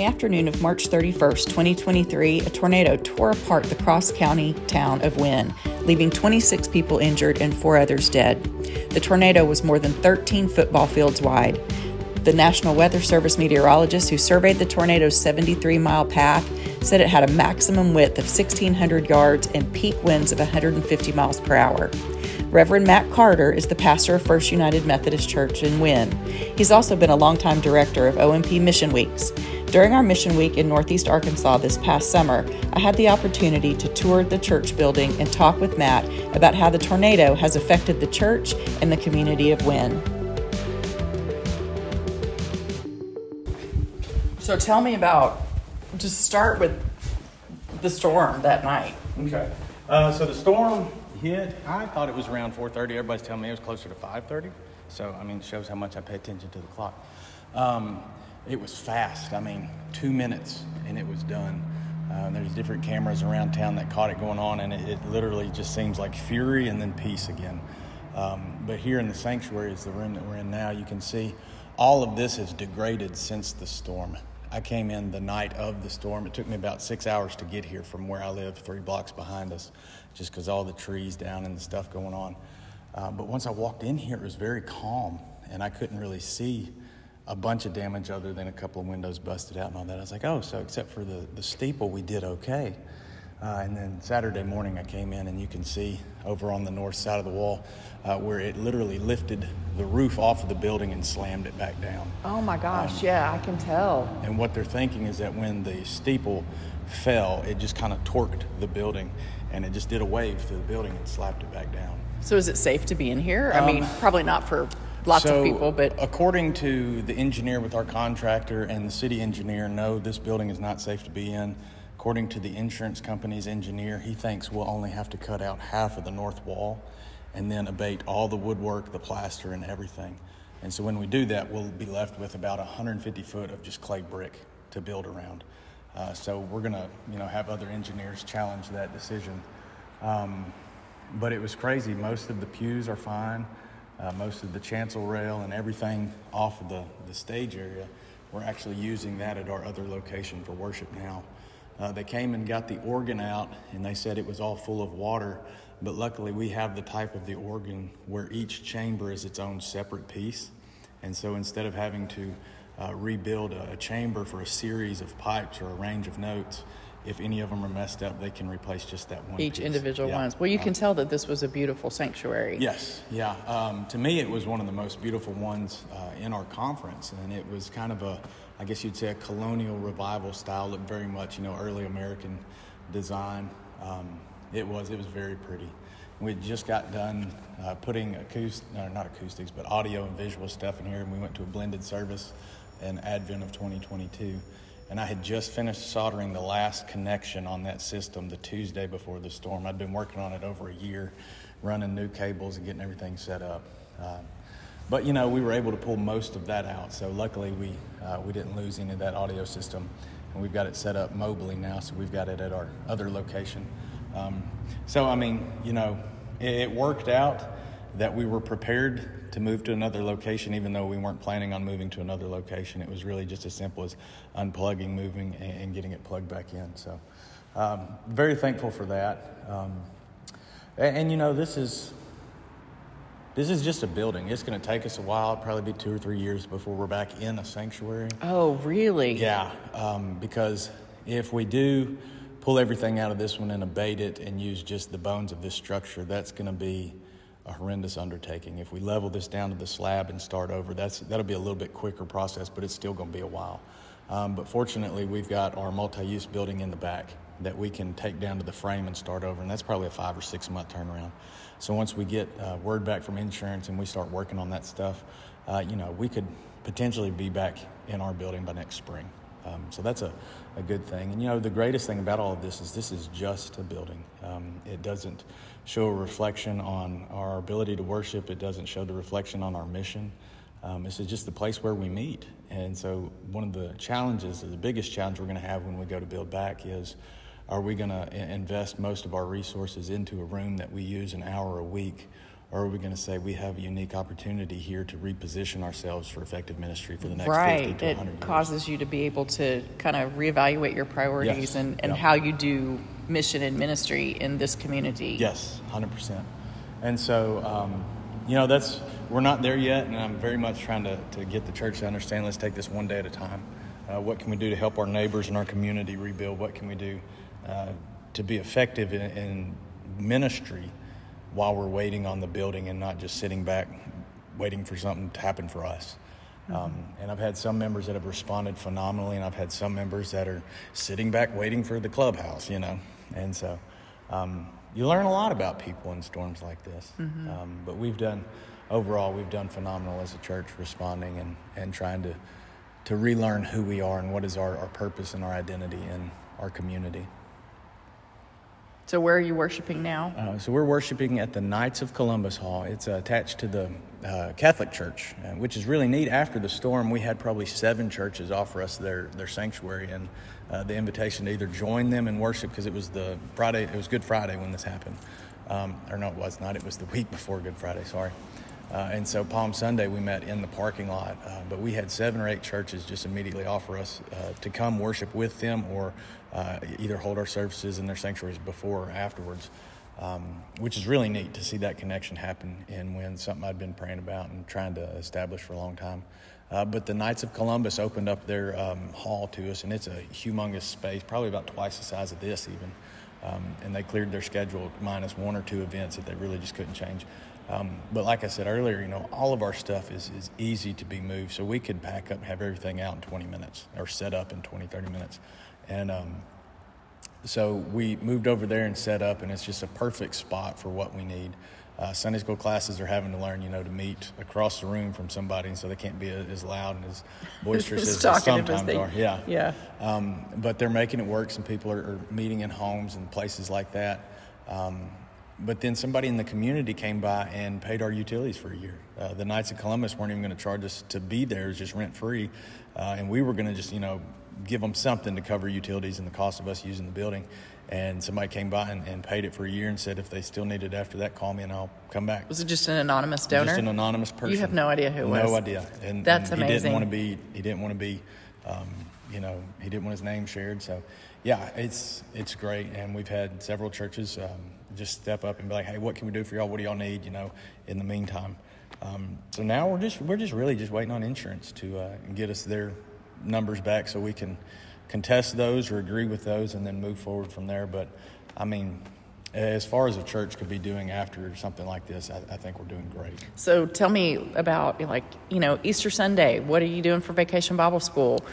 the afternoon of March 31st, 2023, a tornado tore apart the Cross County town of Wynne, leaving 26 people injured and four others dead. The tornado was more than 13 football fields wide. The National Weather Service meteorologist who surveyed the tornado's 73 mile path said it had a maximum width of 1,600 yards and peak winds of 150 miles per hour. Reverend Matt Carter is the pastor of First United Methodist Church in Wynne. He's also been a longtime director of OMP Mission Weeks. During our mission week in Northeast Arkansas this past summer, I had the opportunity to tour the church building and talk with Matt about how the tornado has affected the church and the community of Wynne. So tell me about, just start with the storm that night. Okay. Uh, so the storm hit. I thought it was around 4:30. Everybody's telling me it was closer to 5:30. So I mean, it shows how much I pay attention to the clock. Um, it was fast. I mean, two minutes and it was done. Uh, there's different cameras around town that caught it going on, and it, it literally just seems like fury and then peace again. Um, but here in the sanctuary is the room that we're in now. You can see all of this has degraded since the storm. I came in the night of the storm. It took me about six hours to get here from where I live, three blocks behind us, just because all the trees down and the stuff going on. Uh, but once I walked in here, it was very calm, and I couldn't really see a bunch of damage other than a couple of windows busted out and all that. I was like, oh, so except for the, the steeple, we did okay. Uh, and then Saturday morning, I came in, and you can see over on the north side of the wall uh, where it literally lifted the roof off of the building and slammed it back down. Oh my gosh, um, yeah, I can tell. And what they're thinking is that when the steeple fell, it just kind of torqued the building and it just did a wave through the building and slapped it back down. So, is it safe to be in here? I mean, um, probably not for lots so of people, but. According to the engineer with our contractor and the city engineer, no, this building is not safe to be in. According to the insurance company's engineer, he thinks we'll only have to cut out half of the north wall and then abate all the woodwork, the plaster, and everything. And so when we do that, we'll be left with about 150 foot of just clay brick to build around. Uh, so we're going to, you know, have other engineers challenge that decision. Um, but it was crazy. Most of the pews are fine. Uh, most of the chancel rail and everything off of the, the stage area, we're actually using that at our other location for worship now. Uh, they came and got the organ out, and they said it was all full of water. But luckily, we have the type of the organ where each chamber is its own separate piece. And so instead of having to uh, rebuild a, a, chamber for a series of pipes or a range of notes, if any of them are messed up, they can replace just that one. Each piece. individual yeah. ones. Well, you can tell that this was a beautiful sanctuary. Yes, yeah. Um, to me, it was one of the most beautiful ones uh, in our conference, and it was kind of a I guess you'd say a colonial revival style, looked very much, you know, early American design. Um, it was, it was very pretty. We just got done uh, putting acoustic, no, not acoustics, but audio and visual stuff in here, and we went to a blended service in Advent of 2022. And I had just finished soldering the last connection on that system the Tuesday before the storm. I'd been working on it over a year, running new cables and getting everything set up. Uh, but you know, we were able to pull most of that out. So luckily, we uh, we didn't lose any of that audio system, and we've got it set up mobily now. So we've got it at our other location. Um, so I mean, you know, it, it, worked out that we were prepared to move to another location, even though we weren't planning on moving to another location. It was really just as simple as unplugging, moving, and, getting it plugged back in. So um, very thankful for that. Um, and, and you know, this is this is just a building. It's going to take us a while, probably be two or three years before we're back in a sanctuary. Oh, really? Yeah, um, because if we do pull everything out of this one and abate it and use just the bones of this structure, that's going to be a horrendous undertaking. If we level this down to the slab and start over, that's that'll be a little bit quicker process, but it's still going to be a while. Um, but fortunately, we've got our multi-use building in the back that we can take down to the frame and start over, and that's probably a five or six month turnaround. So once we get uh, word back from insurance and we start working on that stuff, uh, you know, we could potentially be back in our building by next spring. Um, so that's a, a good thing. And you know, the greatest thing about all of this is this is just a building. Um, it doesn't show a reflection on our ability to worship. It doesn't show the reflection on our mission. Um, this is just the place where we meet. And so one of the challenges, the biggest challenge we're going to have when we go to build back is are we going to invest most of our resources into a room that we use an hour a week? Or are we going to say we have a unique opportunity here to reposition ourselves for effective ministry for the next right. 50 to it 100 years? It causes you to be able to kind of reevaluate your priorities Yes. and, and Yeah. how you do mission and ministry in this community. Yes, hundred percent. And so, um, you know, that's we're not there yet, and I'm very much trying to, to get the church to understand. Let's take this one day at a time. Uh, what can we do to help our neighbors and our community rebuild? What can we do uh, to be effective in, in ministry while we're waiting on the building and not just sitting back waiting for something to happen for us? Um, and I've had some members that have responded phenomenally, and I've had some members that are sitting back waiting for the clubhouse, you know. And so um, you learn a lot about people in storms like this. Um, but we've done, overall, we've done phenomenal as a church responding and, and trying to, to relearn who we are and what is our, our purpose and our identity in our community. So where are you worshiping now? Uh, so we're worshiping at the Knights of Columbus Hall. It's uh, attached to the uh, Catholic Church, uh, which is really neat. After the storm, we had probably seven churches offer us their, their sanctuary and uh, the invitation to either join them in worship because it was the Friday, it was Good Friday when this happened. Um, or no, it was not. It was the week before Good Friday. Sorry. Uh, and so Palm Sunday we met in the parking lot, but we had seven or eight churches just immediately offer us to come worship with them or uh, either hold our services in their sanctuaries before or afterwards, um, which is really neat to see that connection happen and when something I'd been praying about and trying to establish for a long time. Uh, but the Knights of Columbus opened up their um, hall to us, and it's a humongous space, probably about twice the size of this even. Um, and they cleared their schedule minus one or two events that they really just couldn't change. Um, but like I said earlier, you know, all of our stuff is, is easy to be moved. So we could pack up and have everything out in 20 minutes or set up in 20, 30 minutes. And um, so we moved over there and set up, and it's just a perfect spot for what we need. Uh, Sunday school classes are having to learn, you know, to meet across the room from somebody, and so they can't be as loud and as boisterous as they as sometimes they- are. Yeah. Yeah. Um, but they're making it work. Some people are, are meeting in homes and places like that. Um, but then somebody in the community came by and paid our utilities for a year. Uh, the Knights of Columbus weren't even going to charge us to be there; it was just rent free, uh, and we were going to just, you know, give them something to cover utilities and the cost of us using the building. And somebody came by and, and paid it for a year and said, if they still need it after that, call me and I'll come back. Was it just an anonymous donor? Just an anonymous person. You have no idea who it was. no idea. And That's and He didn't want to be. He didn't want to be. Um, you know, he didn't want his name shared. So, yeah, it's it's great. And we've had several churches um, just step up and be like, "Hey, what can we do for y'all? What do y'all need?" You know, in the meantime. Um, so now we're just we're just really just waiting on insurance to uh, get us their numbers back so we can contest those or agree with those and then move forward from there. But I mean, as far as a church could be doing after something like this, I, I think we're doing great. So tell me about like you know Easter Sunday. What are you doing for Vacation Bible School?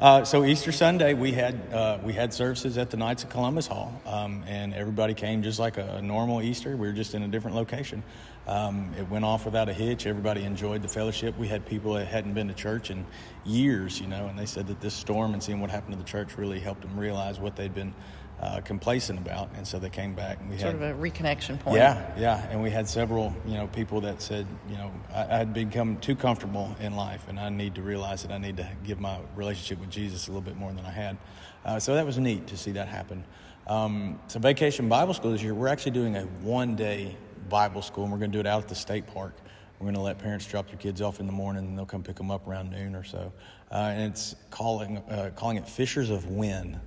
Uh, so Easter Sunday, we had uh, we had services at the Knights of Columbus Hall, um, and everybody came just like a, a normal Easter. We were just in a different location. Um, it went off without a hitch. Everybody enjoyed the fellowship. We had people that hadn't been to church in years, you know, and they said that this storm and seeing what happened to the church really helped them realize what they'd been uh, complacent about, and so they came back. And we Sort had of a reconnection point. yeah, yeah, and we had several, you know, people that said, you know, I, I had become too comfortable in life, and I need to realize that I need to give my relationship with Jesus a little bit more than I had. Uh, so that was neat to see that happen. Um, so Vacation Bible School this year, we're actually doing a one-day Bible school, and we're going to do it out at the state park. We're going to let parents drop their kids off in the morning, and they'll come pick them up around noon or so. Uh, and it's calling uh, calling it Fishers of Win.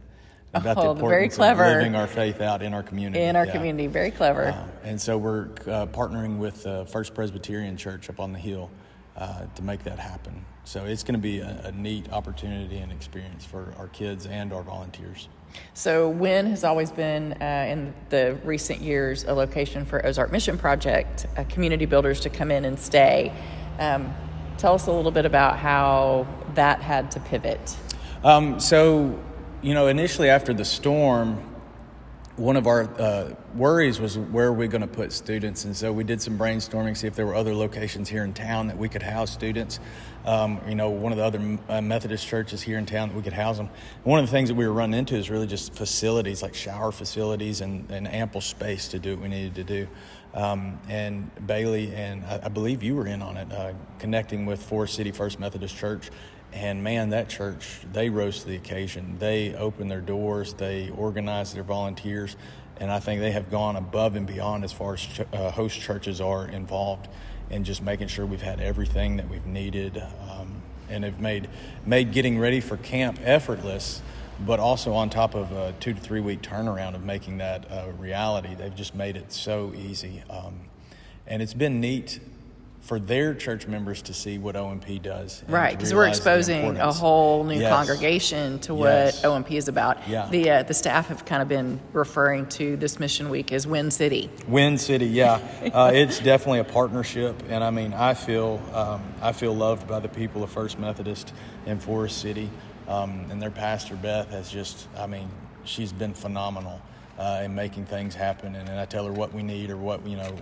About Oh, the very importance clever. of living our faith out in our community. In our Yeah. community, very clever. Uh, and so we're uh, partnering with uh, First Presbyterian Church up on the hill uh, to make that happen. So it's going to be a, a neat opportunity and experience for our kids and our volunteers. So, Wynne has always been, uh, in the recent years, a location for Ozark Mission Project, uh, community builders to come in and stay. Um, tell us a little bit about how that had to pivot. Um, so, you know, initially after the storm, one of our uh, worries was where are we going to put students, and so we did some brainstorming, see if there were other locations here in town that we could house students. Um, you know, one of the other uh, Methodist churches here in town that we could house them. one of the things that we were running into is really just facilities, like shower facilities and, and ample space to do what we needed to do. Um, and Bailey and I, I, believe you were in on it, uh, connecting with Forest City First Methodist Church. And man, that church, they rose to the occasion. They opened their doors, they organized their volunteers, and I think they have gone above and beyond as far as ch- uh, host churches are involved in just making sure we've had everything that we've needed um, and have made, made getting ready for camp effortless but also on top of a two to three week turnaround of making that a reality. They've just made it so easy. Um, and it's been neat for their church members to see what OMP does. Right, because we're exposing a whole new yes. congregation to what yes. OMP is about. Yeah. The, uh, the staff have kind of been referring to this mission week as Win City. Win City, yeah. uh, it's definitely a partnership. And I mean, I feel, um, I feel loved by the people of First Methodist in Forest City. Um, and their pastor, Beth, has just, I mean, she's been phenomenal uh, in making things happen. And, and I tell her what we need or what, you know,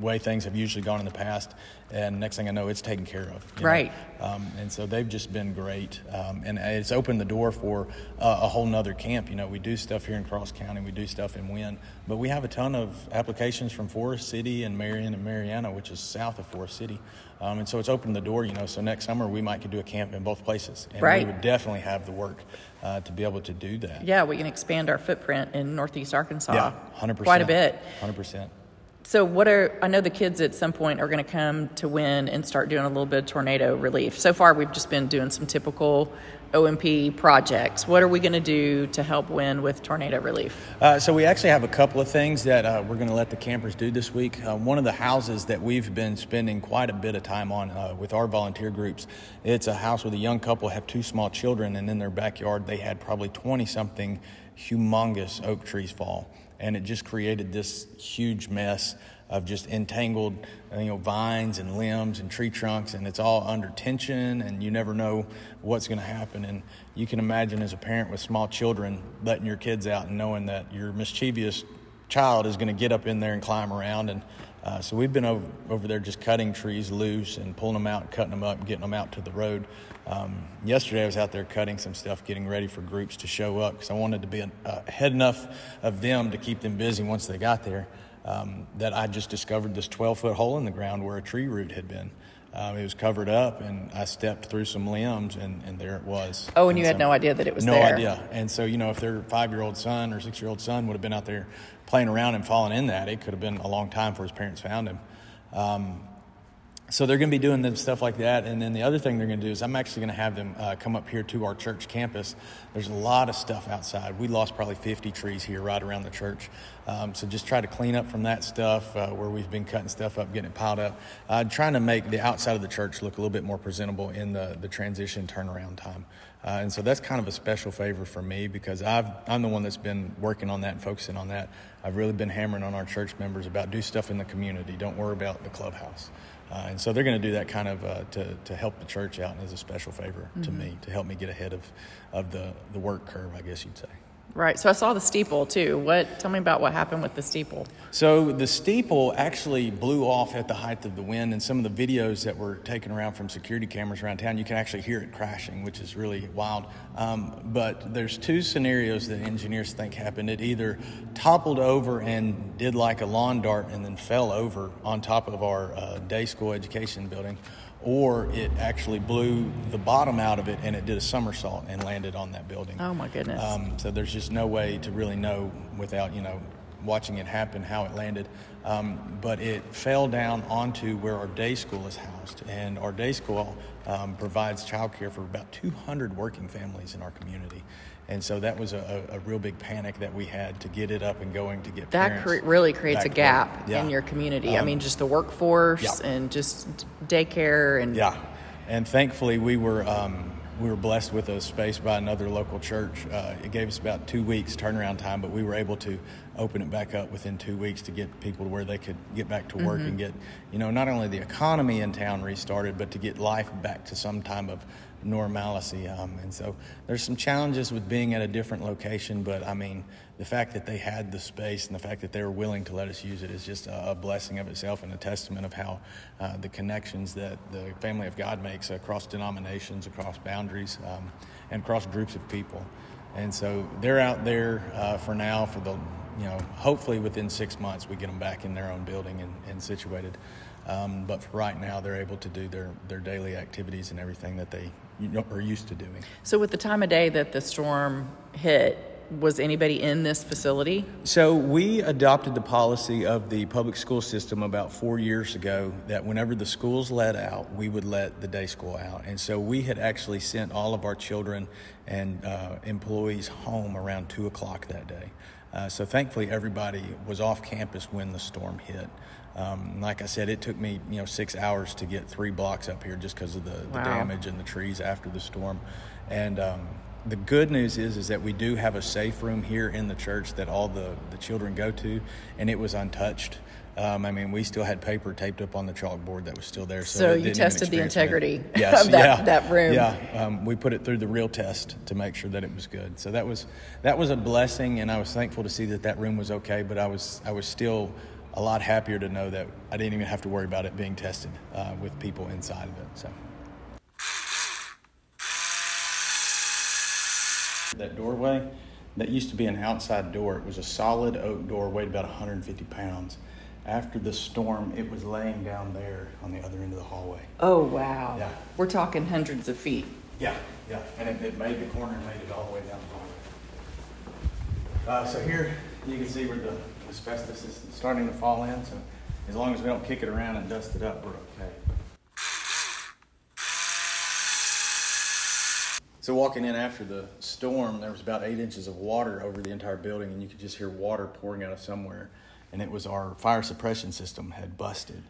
way things have usually gone in the past. And next thing I know, it's taken care of. Right. Um, and so they've just been great. Um, and it's opened the door for uh, a whole nother camp. You know, we do stuff here in Cross County, we do stuff in Wynne, but we have a ton of applications from Forest City and Marion and Marianna, which is south of Forest City. Um, and so it's opened the door, you know. So next summer we might could do a camp in both places. And right. we would definitely have the work uh, to be able to do that. Yeah, we can expand our footprint in Northeast Arkansas. Yeah, 100%. Quite a bit. 100%. So, what are I know the kids at some point are going to come to Wynne and start doing a little bit of tornado relief. So far, we've just been doing some typical OMP projects. What are we going to do to help Wynne with tornado relief? Uh, so we actually have a couple of things that uh, we're going to let the campers do this week. Uh, one of the houses that we've been spending quite a bit of time on uh, with our volunteer groups, it's a house with a young couple have two small children, and in their backyard they had probably 20 something humongous oak trees fall and it just created this huge mess of just entangled you know vines and limbs and tree trunks and it's all under tension and you never know what's going to happen. And you can imagine as a parent with small children letting your kids out and knowing that your mischievous child is going to get up in there and climb around and uh, so we've been over, over there just cutting trees loose and pulling them out cutting them up getting them out to the road um, yesterday, I was out there cutting some stuff, getting ready for groups to show up because I wanted to be uh, ahead enough of them to keep them busy once they got there. Um, that I just discovered this 12 foot hole in the ground where a tree root had been. Um, it was covered up, and I stepped through some limbs, and, and there it was. Oh, and, and you so, had no idea that it was there. no there. idea. And so, you know, if their five year old son or six year old son would have been out there playing around and falling in that, it could have been a long time before his parents found him. Um, so they're going to be doing them stuff like that and then the other thing they're going to do is i'm actually going to have them uh, come up here to our church campus there's a lot of stuff outside we lost probably 50 trees here right around the church um, so just try to clean up from that stuff uh, where we've been cutting stuff up getting it piled up uh, trying to make the outside of the church look a little bit more presentable in the, the transition turnaround time uh, and so that's kind of a special favor for me because I've, I'm the one that's been working on that and focusing on that. I've really been hammering on our church members about do stuff in the community. Don't worry about the clubhouse. Uh, and so they're going to do that kind of uh, to, to help the church out and as a special favor mm-hmm. to me to help me get ahead of, of the, the work curve, I guess you'd say. Right. So I saw the steeple too. What? Tell me about what happened with the steeple. So the steeple actually blew off at the height of the wind, and some of the videos that were taken around from security cameras around town, you can actually hear it crashing, which is really wild. Um, but there's two scenarios that engineers think happened. It either toppled over and did like a lawn dart and then fell over on top of our uh, day school education building, or it actually blew the bottom out of it and it did a somersault and landed on that building. Oh my goodness! Um, so there's just no way to really know without you know watching it happen how it landed. Um, but it fell down onto where our day school is housed, and our day school um, provides childcare for about 200 working families in our community. And so that was a, a, real big panic that we had to get it up and going to get that cre- really creates a gap yeah. in your community. Um, I mean, just the workforce yeah. and just daycare and yeah. And thankfully, we were um, we were blessed with a space by another local church. Uh, it gave us about two weeks turnaround time, but we were able to open it back up within two weeks to get people to where they could get back to work mm-hmm. and get, you know, not only the economy in town restarted, but to get life back to some time of normalcy. Um, and so there's some challenges with being at a different location, but I mean, the fact that they had the space and the fact that they were willing to let us use it is just a, a blessing of itself and a testament of how uh, the connections that the family of God makes across denominations, across boundaries, um, and across groups of people. And so they're out there uh, for now for the you know, hopefully within six months we get them back in their own building and, and situated. Um, but for right now, they're able to do their, their daily activities and everything that they you know, are used to doing. So, with the time of day that the storm hit, was anybody in this facility? So we adopted the policy of the public school system about four years ago that whenever the schools let out, we would let the day school out. And so we had actually sent all of our children and uh, employees home around two o'clock that day. Uh, so thankfully, everybody was off campus when the storm hit. Um, like I said, it took me you know six hours to get three blocks up here just because of the, wow. the, damage and the trees after the storm. And um, the good news is is that we do have a safe room here in the church that all the, the children go to, and it was untouched. Um, I mean, we still had paper taped up on the chalkboard that was still there. So, so you tested the integrity yes, of that, yeah, that room. Yeah, um, we put it through the real test to make sure that it was good. So that was that was a blessing, and I was thankful to see that that room was okay. But I was I was still a lot happier to know that I didn't even have to worry about it being tested uh, with people inside of it. So. That doorway, that used to be an outside door. It was a solid oak door, weighed about 150 pounds. After the storm, it was laying down there on the other end of the hallway. Oh, wow. Yeah. We're talking hundreds of feet. Yeah, yeah. And it, it made the corner and made it all the way down the hallway. Uh, so here you can see where the asbestos is starting to fall in. So as long as we don't kick it around and dust it up, we're okay. So walking in after the storm, there was about eight inches of water over the entire building, and you could just hear water pouring out of somewhere. And it was our fire suppression system had busted,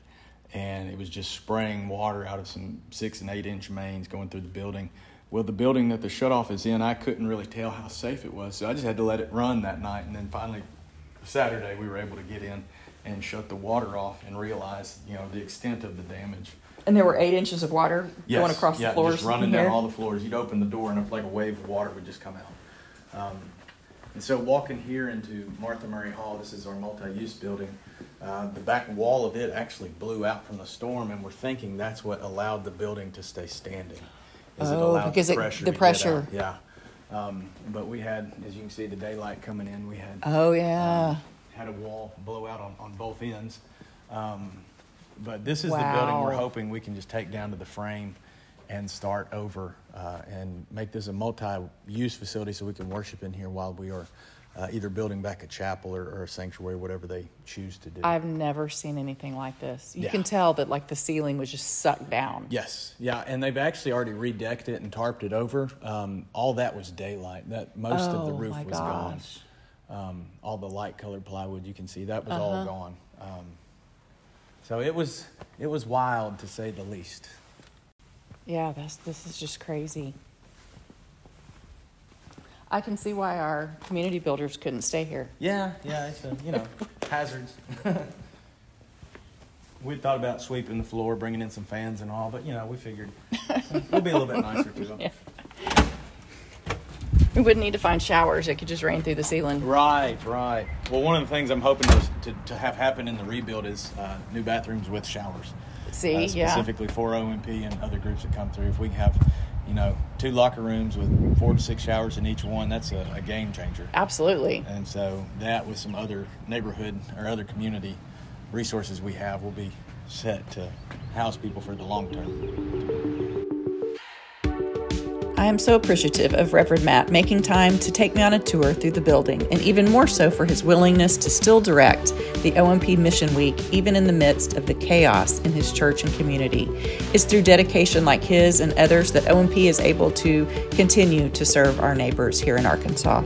and it was just spraying water out of some six and eight inch mains going through the building. Well, the building that the shutoff is in, I couldn't really tell how safe it was, so I just had to let it run that night. And then finally, Saturday, we were able to get in and shut the water off and realize, you know, the extent of the damage. And there were eight inches of water yes, going across yeah, the floors. just running down all the floors. You'd open the door and like a wave of water would just come out. Um, and so walking here into Martha Murray Hall, this is our multi-use building. Uh, the back wall of it actually blew out from the storm, and we're thinking that's what allowed the building to stay standing. Is oh, it because the pressure. It, the pressure. Yeah. Um, but we had, as you can see, the daylight coming in. We had. Oh yeah. Um, had a wall blow out on, on both ends. Um, but this is wow. the building we're hoping we can just take down to the frame and start over uh, and make this a multi-use facility so we can worship in here while we are uh, either building back a chapel or, or, a sanctuary, whatever they choose to do. I've never seen anything like this. You yeah. can tell that like the ceiling was just sucked down. Yes, yeah, and they've actually already redecked it and tarped it over. Um, all that was daylight. That most oh, of the oh roof was gosh. gone. Um, all the light colored plywood you can see that was uh-huh. all gone. Um, so it was it was wild to say the least. Yeah, that's this is just crazy. I can see why our community builders couldn't stay here. Yeah, yeah, it's a, you know hazards. we thought about sweeping the floor, bringing in some fans and all, but you know we figured we'll be a little bit nicer to them. Yeah. We wouldn't need to find showers; it could just rain through the ceiling. Right, right. Well, one of the things I'm hoping to, to, to have happen in the rebuild is uh, new bathrooms with showers. See, uh, specifically yeah. for OMP and other groups that come through. If we have you know, two locker rooms with four to six showers in each one, that's a, a, game changer. Absolutely. And so that with some other neighborhood or other community resources we have will be set to house people for the long term. I am so appreciative of Reverend Matt making time to take me on a tour through the building, and even more so for his willingness to still direct the OMP Mission Week, even in the midst of the chaos in his church and community. It's through dedication like his and others that OMP is able to continue to serve our neighbors here in Arkansas.